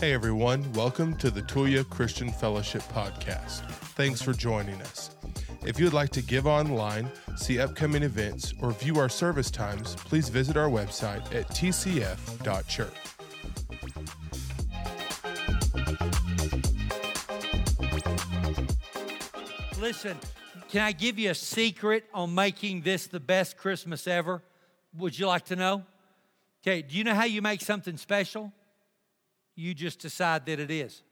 Hey everyone, welcome to the Tulia Christian Fellowship Podcast. Thanks for joining us. If you'd like to give online, see upcoming events, or view our service times, please visit our website at tcf.church. Listen, can I give you a secret on making this the best Christmas ever? Would you like to know? Okay, do you know how you make something special? You just decide that it is.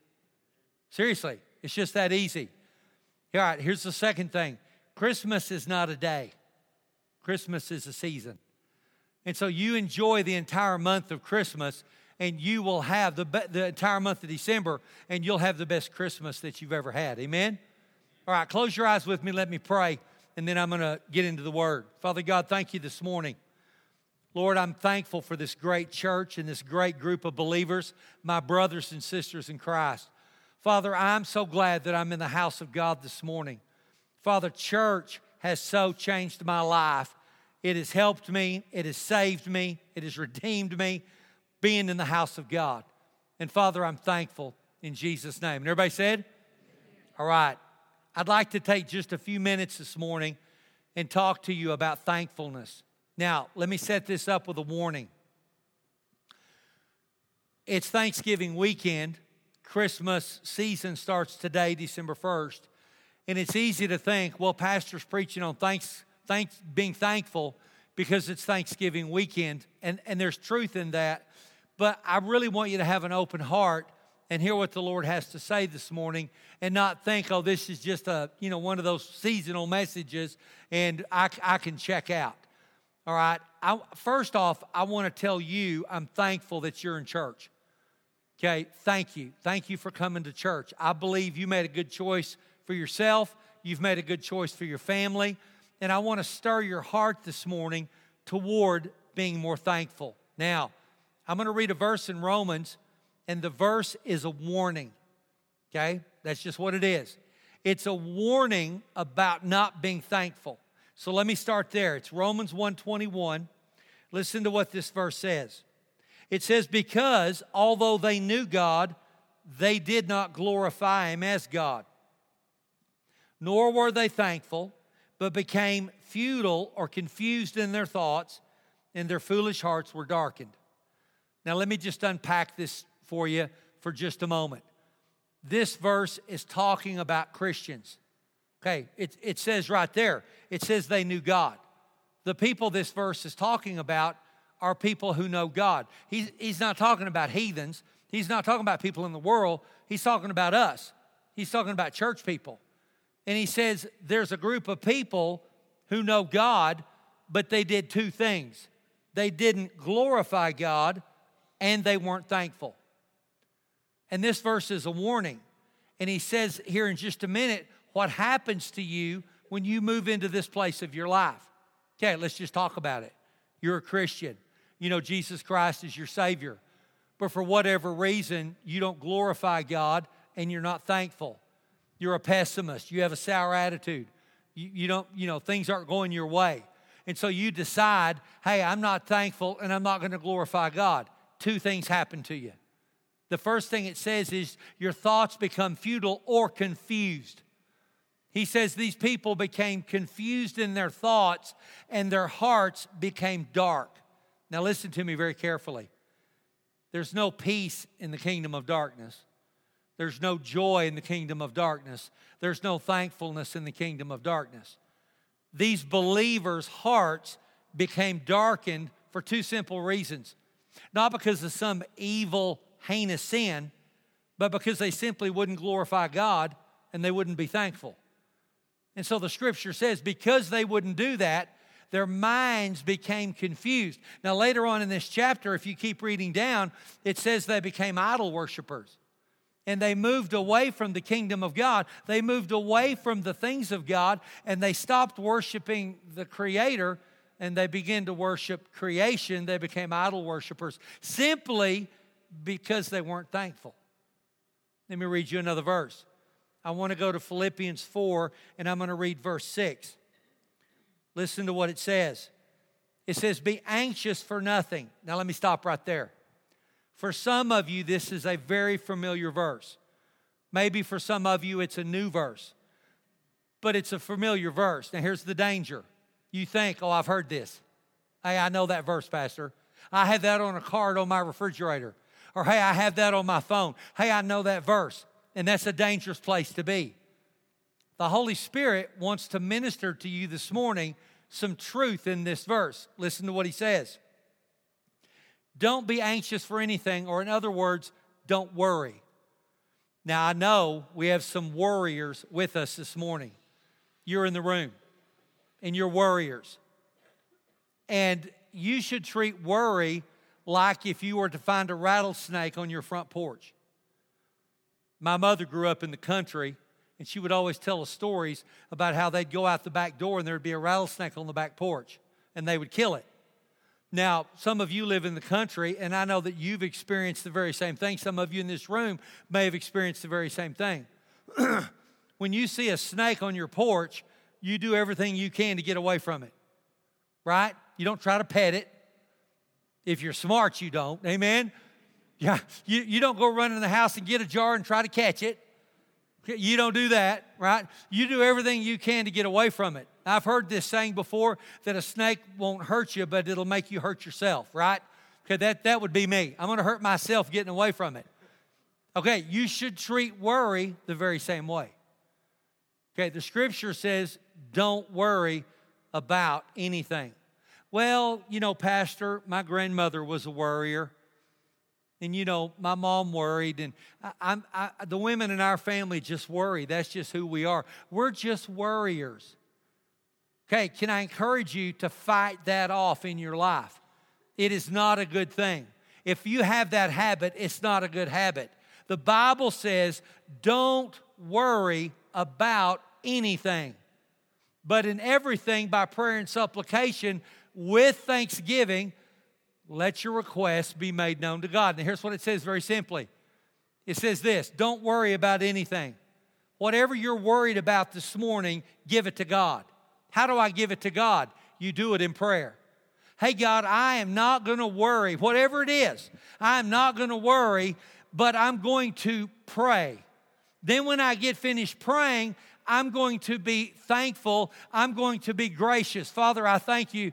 Seriously, it's just that easy. All right, here's the second thing Christmas is not a day, Christmas is a season. And so you enjoy the entire month of Christmas, and you will have the, the entire month of December, and you'll have the best Christmas that you've ever had. Amen? All right, close your eyes with me. Let me pray, and then I'm going to get into the word. Father God, thank you this morning. Lord, I'm thankful for this great church and this great group of believers, my brothers and sisters in Christ. Father, I'm so glad that I'm in the house of God this morning. Father, church has so changed my life. It has helped me, it has saved me, it has redeemed me being in the house of God. And Father, I'm thankful in Jesus' name. And everybody said? All right. I'd like to take just a few minutes this morning and talk to you about thankfulness. Now, let me set this up with a warning. It's Thanksgiving weekend. Christmas season starts today, December 1st. And it's easy to think, well, pastor's preaching on thanks, thanks, being thankful because it's Thanksgiving weekend. And, and there's truth in that. But I really want you to have an open heart and hear what the Lord has to say this morning and not think, oh, this is just a, you know, one of those seasonal messages and I, I can check out. All right. I, first off, I want to tell you I'm thankful that you're in church. Okay. Thank you. Thank you for coming to church. I believe you made a good choice for yourself. You've made a good choice for your family. And I want to stir your heart this morning toward being more thankful. Now, I'm going to read a verse in Romans, and the verse is a warning. Okay? That's just what it is. It's a warning about not being thankful. So let me start there. It's Romans 121. Listen to what this verse says. It says, Because although they knew God, they did not glorify him as God, nor were they thankful, but became futile or confused in their thoughts, and their foolish hearts were darkened. Now, let me just unpack this for you for just a moment. This verse is talking about Christians. Okay, it, it says right there, it says they knew God. The people this verse is talking about are people who know God. He's, he's not talking about heathens, he's not talking about people in the world, he's talking about us. He's talking about church people. And he says there's a group of people who know God, but they did two things they didn't glorify God and they weren't thankful. And this verse is a warning. And he says here in just a minute what happens to you when you move into this place of your life. Okay, let's just talk about it. You're a Christian. You know Jesus Christ is your Savior. But for whatever reason, you don't glorify God and you're not thankful. You're a pessimist. You have a sour attitude. You, you don't, you know, things aren't going your way. And so you decide, hey, I'm not thankful and I'm not going to glorify God. Two things happen to you. The first thing it says is your thoughts become futile or confused. He says these people became confused in their thoughts and their hearts became dark. Now, listen to me very carefully. There's no peace in the kingdom of darkness. There's no joy in the kingdom of darkness. There's no thankfulness in the kingdom of darkness. These believers' hearts became darkened for two simple reasons not because of some evil, heinous sin, but because they simply wouldn't glorify God and they wouldn't be thankful. And so the scripture says, because they wouldn't do that, their minds became confused. Now, later on in this chapter, if you keep reading down, it says they became idol worshippers. And they moved away from the kingdom of God. They moved away from the things of God and they stopped worshiping the Creator and they began to worship creation. They became idol worshippers simply because they weren't thankful. Let me read you another verse. I want to go to Philippians 4 and I'm going to read verse 6. Listen to what it says. It says, Be anxious for nothing. Now, let me stop right there. For some of you, this is a very familiar verse. Maybe for some of you, it's a new verse, but it's a familiar verse. Now, here's the danger. You think, oh, I've heard this. Hey, I know that verse, Pastor. I have that on a card on my refrigerator. Or, hey, I have that on my phone. Hey, I know that verse. And that's a dangerous place to be. The Holy Spirit wants to minister to you this morning some truth in this verse. Listen to what he says. Don't be anxious for anything, or in other words, don't worry. Now, I know we have some warriors with us this morning. You're in the room, and you're warriors. And you should treat worry like if you were to find a rattlesnake on your front porch. My mother grew up in the country, and she would always tell us stories about how they'd go out the back door and there'd be a rattlesnake on the back porch, and they would kill it. Now, some of you live in the country, and I know that you've experienced the very same thing. Some of you in this room may have experienced the very same thing. when you see a snake on your porch, you do everything you can to get away from it, right? You don't try to pet it. If you're smart, you don't. Amen? Yeah, you, you don't go run in the house and get a jar and try to catch it. You don't do that, right? You do everything you can to get away from it. I've heard this saying before that a snake won't hurt you, but it'll make you hurt yourself, right? Okay, that, that would be me. I'm going to hurt myself getting away from it. Okay, you should treat worry the very same way. Okay, the scripture says, don't worry about anything. Well, you know, Pastor, my grandmother was a worrier. And you know, my mom worried, and I, I, the women in our family just worry. That's just who we are. We're just worriers. Okay, can I encourage you to fight that off in your life? It is not a good thing. If you have that habit, it's not a good habit. The Bible says, don't worry about anything, but in everything by prayer and supplication with thanksgiving let your requests be made known to God. And here's what it says very simply it says this don't worry about anything. Whatever you're worried about this morning, give it to God. How do I give it to God? You do it in prayer. Hey, God, I am not going to worry, whatever it is, I'm not going to worry, but I'm going to pray. Then, when I get finished praying, I'm going to be thankful. I'm going to be gracious. Father, I thank you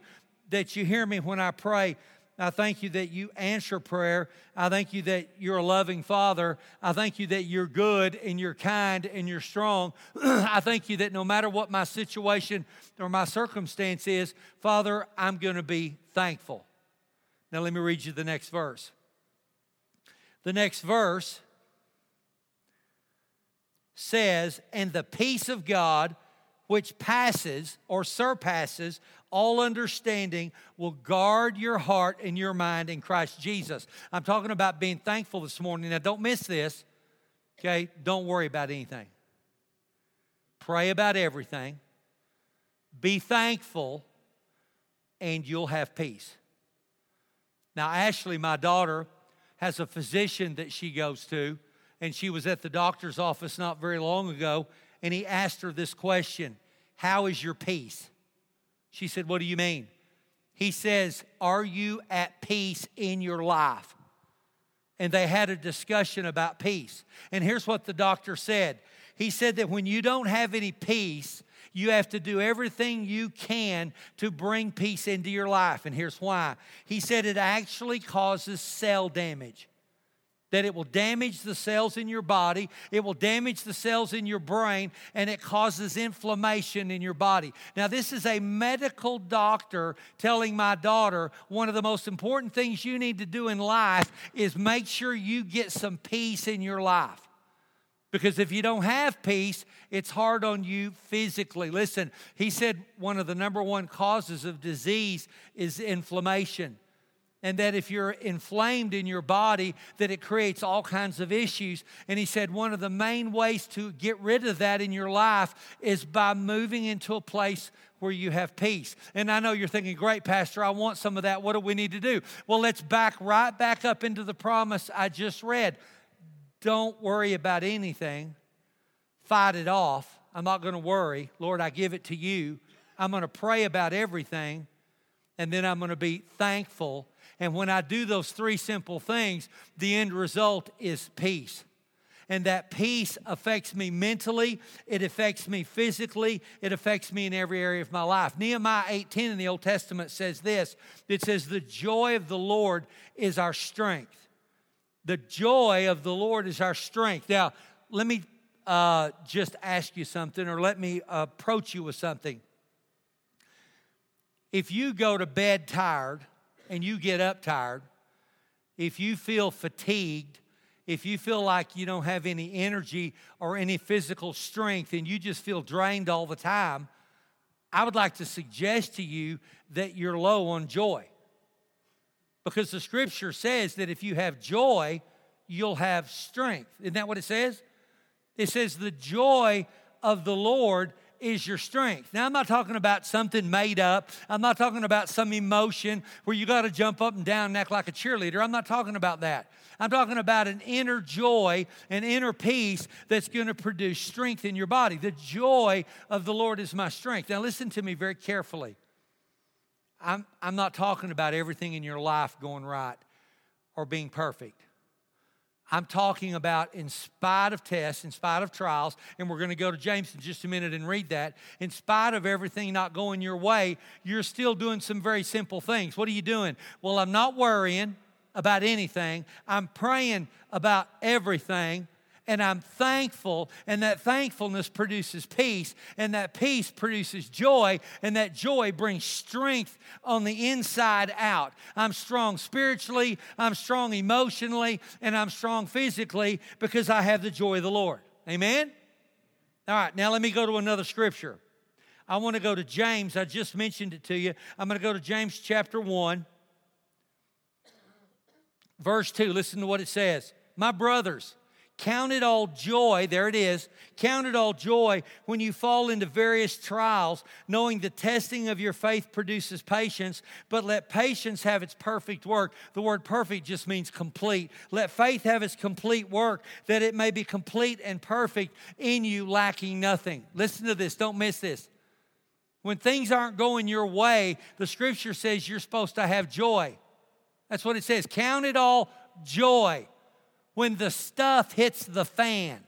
that you hear me when I pray. I thank you that you answer prayer. I thank you that you're a loving Father. I thank you that you're good and you're kind and you're strong. I thank you that no matter what my situation or my circumstance is, Father, I'm going to be thankful. Now, let me read you the next verse. The next verse says, And the peace of God, which passes or surpasses all understanding will guard your heart and your mind in Christ Jesus. I'm talking about being thankful this morning. Now, don't miss this, okay? Don't worry about anything. Pray about everything. Be thankful, and you'll have peace. Now, Ashley, my daughter, has a physician that she goes to, and she was at the doctor's office not very long ago, and he asked her this question How is your peace? She said, What do you mean? He says, Are you at peace in your life? And they had a discussion about peace. And here's what the doctor said He said that when you don't have any peace, you have to do everything you can to bring peace into your life. And here's why. He said it actually causes cell damage that it will damage the cells in your body, it will damage the cells in your brain, and it causes inflammation in your body. Now, this is a medical doctor telling my daughter one of the most important things you need to do in life is make sure you get some peace in your life. Because if you don't have peace, it's hard on you physically. Listen, he said one of the number one causes of disease is inflammation and that if you're inflamed in your body that it creates all kinds of issues and he said one of the main ways to get rid of that in your life is by moving into a place where you have peace and i know you're thinking great pastor i want some of that what do we need to do well let's back right back up into the promise i just read don't worry about anything fight it off. I'm not going to worry. Lord, I give it to you. I'm going to pray about everything, and then I'm going to be thankful. And when I do those three simple things, the end result is peace. And that peace affects me mentally, it affects me physically, it affects me in every area of my life. Nehemiah 18 in the Old Testament says this it says, The joy of the Lord is our strength. The joy of the Lord is our strength. Now, let me uh, just ask you something, or let me approach you with something. If you go to bed tired and you get up tired, if you feel fatigued, if you feel like you don't have any energy or any physical strength and you just feel drained all the time, I would like to suggest to you that you're low on joy. Because the scripture says that if you have joy, you'll have strength. Isn't that what it says? It says, the joy of the Lord is your strength. Now, I'm not talking about something made up. I'm not talking about some emotion where you got to jump up and down and act like a cheerleader. I'm not talking about that. I'm talking about an inner joy, an inner peace that's going to produce strength in your body. The joy of the Lord is my strength. Now, listen to me very carefully. I'm, I'm not talking about everything in your life going right or being perfect. I'm talking about in spite of tests, in spite of trials, and we're going to go to James in just a minute and read that. In spite of everything not going your way, you're still doing some very simple things. What are you doing? Well, I'm not worrying about anything, I'm praying about everything and I'm thankful, and that thankfulness produces peace, and that peace produces joy, and that joy brings strength on the inside out. I'm strong spiritually, I'm strong emotionally, and I'm strong physically because I have the joy of the Lord. Amen? All right, now let me go to another scripture. I want to go to James. I just mentioned it to you. I'm going to go to James chapter 1, verse 2. Listen to what it says. My brothers, Count it all joy, there it is. Count it all joy when you fall into various trials, knowing the testing of your faith produces patience, but let patience have its perfect work. The word perfect just means complete. Let faith have its complete work, that it may be complete and perfect in you, lacking nothing. Listen to this, don't miss this. When things aren't going your way, the scripture says you're supposed to have joy. That's what it says. Count it all joy when the stuff hits the fan.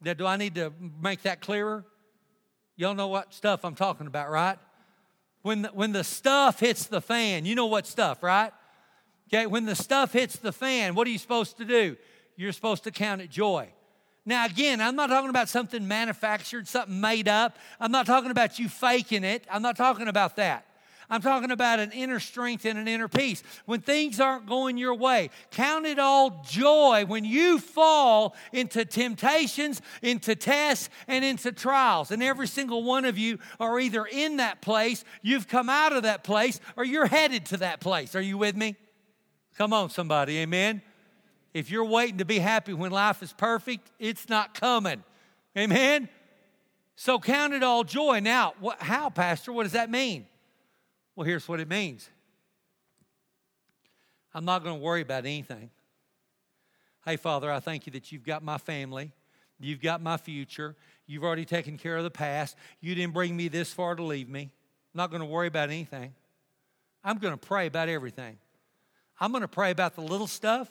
Now, do I need to make that clearer? Y'all know what stuff I'm talking about, right? When the, when the stuff hits the fan, you know what stuff, right? Okay, when the stuff hits the fan, what are you supposed to do? You're supposed to count it joy. Now, again, I'm not talking about something manufactured, something made up. I'm not talking about you faking it. I'm not talking about that. I'm talking about an inner strength and an inner peace. When things aren't going your way, count it all joy when you fall into temptations, into tests, and into trials. And every single one of you are either in that place, you've come out of that place, or you're headed to that place. Are you with me? Come on, somebody, amen. If you're waiting to be happy when life is perfect, it's not coming. Amen? So count it all joy. Now, what, how, Pastor? What does that mean? Well, here's what it means I'm not going to worry about anything. Hey, Father, I thank you that you've got my family, you've got my future, you've already taken care of the past. You didn't bring me this far to leave me. I'm not going to worry about anything. I'm going to pray about everything. I'm going to pray about the little stuff.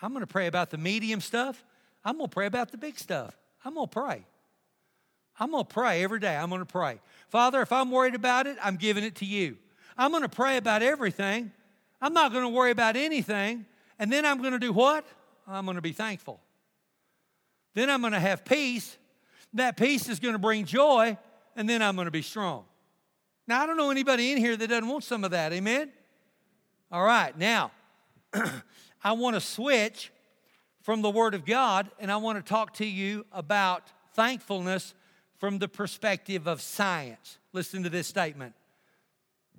I'm going to pray about the medium stuff. I'm going to pray about the big stuff. I'm going to pray. I'm going to pray every day. I'm going to pray. Father, if I'm worried about it, I'm giving it to you. I'm going to pray about everything. I'm not going to worry about anything. And then I'm going to do what? I'm going to be thankful. Then I'm going to have peace. That peace is going to bring joy. And then I'm going to be strong. Now, I don't know anybody in here that doesn't want some of that. Amen? All right. Now, I want to switch from the Word of God and I want to talk to you about thankfulness from the perspective of science. Listen to this statement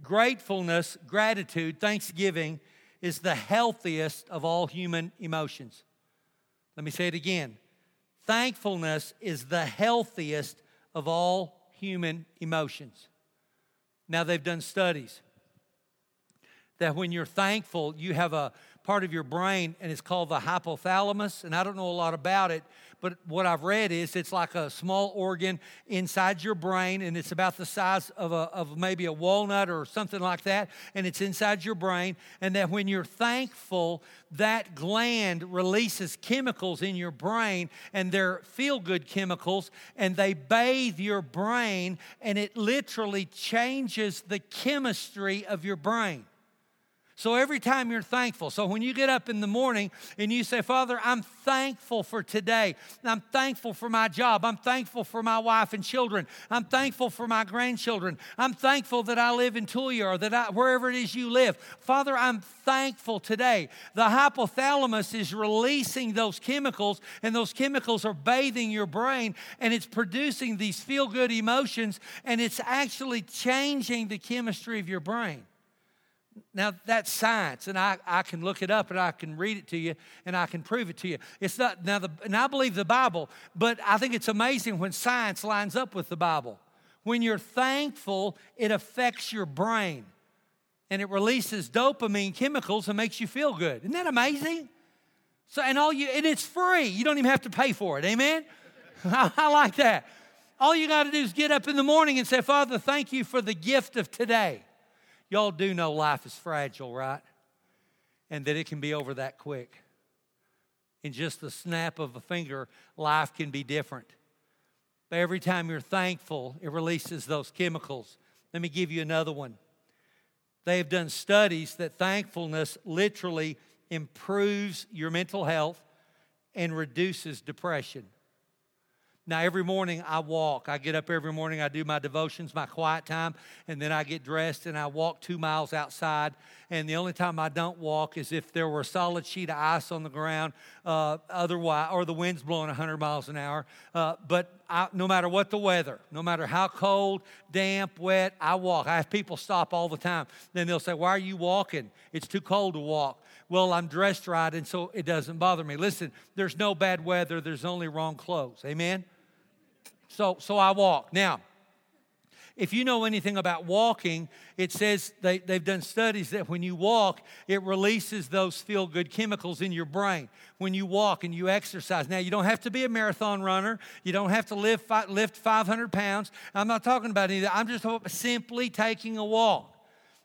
Gratefulness, gratitude, thanksgiving is the healthiest of all human emotions. Let me say it again. Thankfulness is the healthiest of all human emotions. Now, they've done studies that when you're thankful, you have a part of your brain, and it's called the hypothalamus. And I don't know a lot about it, but what I've read is it's like a small organ inside your brain, and it's about the size of, a, of maybe a walnut or something like that, and it's inside your brain. And that when you're thankful, that gland releases chemicals in your brain, and they're feel good chemicals, and they bathe your brain, and it literally changes the chemistry of your brain. So every time you're thankful, so when you get up in the morning and you say, Father, I'm thankful for today. I'm thankful for my job. I'm thankful for my wife and children. I'm thankful for my grandchildren. I'm thankful that I live in Tulia or that I, wherever it is you live. Father, I'm thankful today. The hypothalamus is releasing those chemicals, and those chemicals are bathing your brain, and it's producing these feel good emotions, and it's actually changing the chemistry of your brain. Now, that's science, and I, I can look it up and I can read it to you and I can prove it to you. It's not, now, the, and I believe the Bible, but I think it's amazing when science lines up with the Bible. When you're thankful, it affects your brain and it releases dopamine chemicals and makes you feel good. Isn't that amazing? So, and all you, and it's free. You don't even have to pay for it. Amen? I, I like that. All you got to do is get up in the morning and say, Father, thank you for the gift of today. Y'all do know life is fragile, right? And that it can be over that quick. In just the snap of a finger, life can be different. But every time you're thankful, it releases those chemicals. Let me give you another one. They have done studies that thankfulness literally improves your mental health and reduces depression. Now, every morning I walk. I get up every morning, I do my devotions, my quiet time, and then I get dressed and I walk two miles outside. And the only time I don't walk is if there were a solid sheet of ice on the ground, uh, otherwise, or the wind's blowing 100 miles an hour. Uh, but I, no matter what the weather, no matter how cold, damp, wet, I walk. I have people stop all the time. Then they'll say, Why are you walking? It's too cold to walk. Well, I'm dressed right, and so it doesn't bother me. Listen, there's no bad weather, there's only wrong clothes. Amen? So, so I walk. Now, if you know anything about walking, it says they, they've done studies that when you walk, it releases those feel good chemicals in your brain. When you walk and you exercise. Now, you don't have to be a marathon runner, you don't have to lift, lift 500 pounds. I'm not talking about any of that. I'm just simply taking a walk.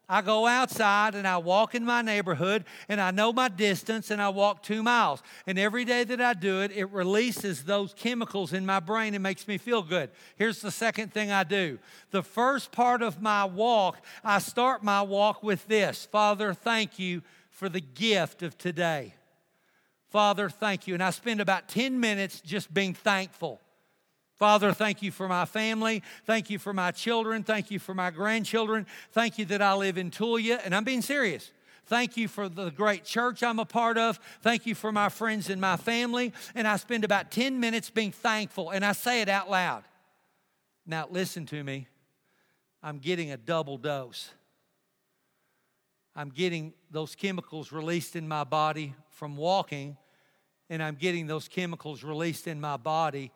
I go outside and I walk in my neighborhood and I know my distance and I walk two miles. And every day that I do it, it releases those chemicals in my brain and makes me feel good. Here's the second thing I do the first part of my walk, I start my walk with this Father, thank you for the gift of today. Father, thank you. And I spend about 10 minutes just being thankful. Father, thank you for my family. Thank you for my children. Thank you for my grandchildren. Thank you that I live in Tulia. And I'm being serious. Thank you for the great church I'm a part of. Thank you for my friends and my family. And I spend about 10 minutes being thankful, and I say it out loud. Now, listen to me. I'm getting a double dose. I'm getting those chemicals released in my body from walking, and I'm getting those chemicals released in my body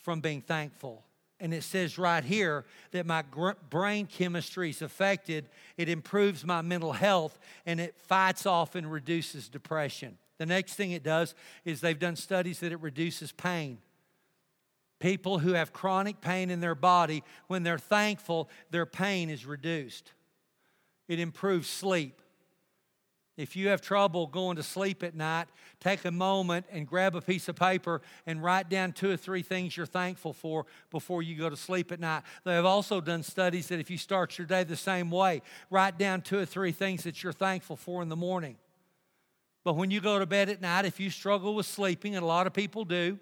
from being thankful. And it says right here that my brain chemistry is affected, it improves my mental health, and it fights off and reduces depression. The next thing it does is they've done studies that it reduces pain. People who have chronic pain in their body, when they're thankful, their pain is reduced. It improves sleep. If you have trouble going to sleep at night, take a moment and grab a piece of paper and write down two or three things you're thankful for before you go to sleep at night. They have also done studies that if you start your day the same way, write down two or three things that you're thankful for in the morning. But when you go to bed at night, if you struggle with sleeping, and a lot of people do,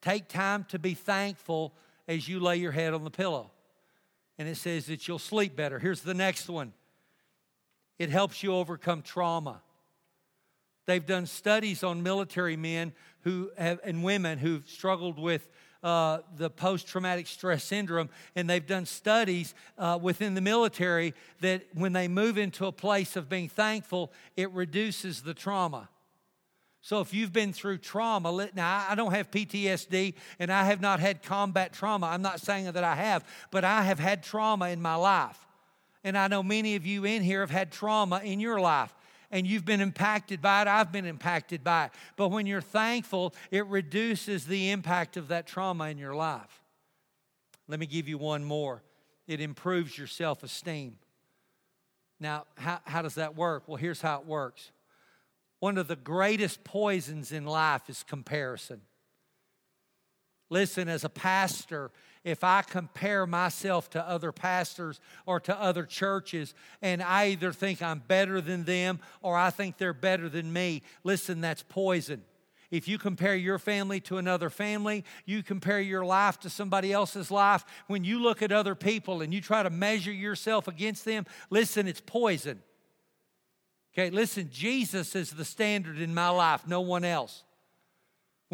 take time to be thankful as you lay your head on the pillow. And it says that you'll sleep better. Here's the next one it helps you overcome trauma. They've done studies on military men who have, and women who've struggled with uh, the post traumatic stress syndrome, and they've done studies uh, within the military that when they move into a place of being thankful, it reduces the trauma. So if you've been through trauma, now I don't have PTSD and I have not had combat trauma. I'm not saying that I have, but I have had trauma in my life. And I know many of you in here have had trauma in your life and you've been impacted by it. I've been impacted by it. But when you're thankful, it reduces the impact of that trauma in your life. Let me give you one more it improves your self esteem. Now, how, how does that work? Well, here's how it works one of the greatest poisons in life is comparison. Listen, as a pastor, if I compare myself to other pastors or to other churches and I either think I'm better than them or I think they're better than me, listen, that's poison. If you compare your family to another family, you compare your life to somebody else's life, when you look at other people and you try to measure yourself against them, listen, it's poison. Okay, listen, Jesus is the standard in my life, no one else.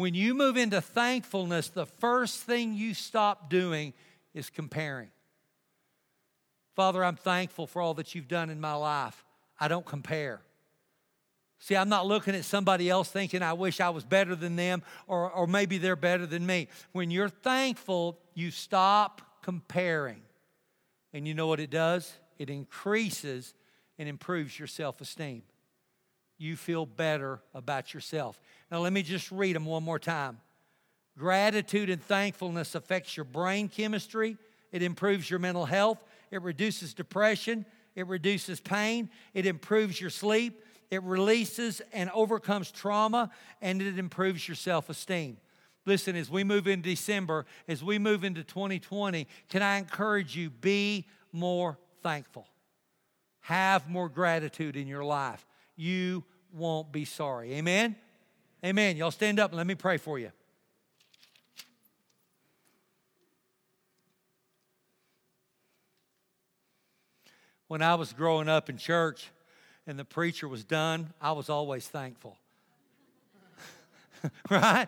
When you move into thankfulness, the first thing you stop doing is comparing. Father, I'm thankful for all that you've done in my life. I don't compare. See, I'm not looking at somebody else thinking, I wish I was better than them, or, or maybe they're better than me. When you're thankful, you stop comparing. And you know what it does? It increases and improves your self esteem you feel better about yourself. Now, let me just read them one more time. Gratitude and thankfulness affects your brain chemistry, it improves your mental health, it reduces depression, it reduces pain, it improves your sleep, it releases and overcomes trauma, and it improves your self esteem. Listen, as we move into December, as we move into 2020, can I encourage you be more thankful? Have more gratitude in your life. You won't be sorry. Amen? Amen. Y'all stand up and let me pray for you. When I was growing up in church and the preacher was done, I was always thankful. right?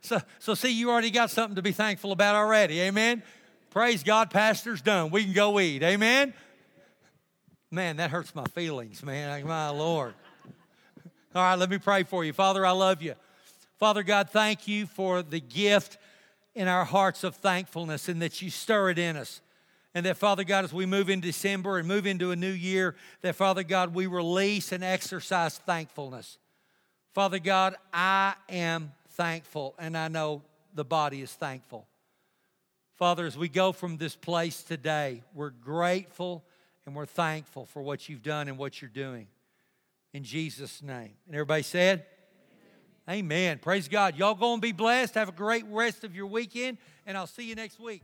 So, so, see, you already got something to be thankful about already. Amen? Praise God, pastor's done. We can go eat. Amen? Man, that hurts my feelings, man. My Lord. All right, let me pray for you. Father, I love you. Father God, thank you for the gift in our hearts of thankfulness and that you stir it in us. And that, Father God, as we move in December and move into a new year, that, Father God, we release and exercise thankfulness. Father God, I am thankful, and I know the body is thankful. Father, as we go from this place today, we're grateful and we're thankful for what you've done and what you're doing in Jesus' name. And everybody said, Amen. Amen. Praise God. Y'all go and be blessed. Have a great rest of your weekend, and I'll see you next week.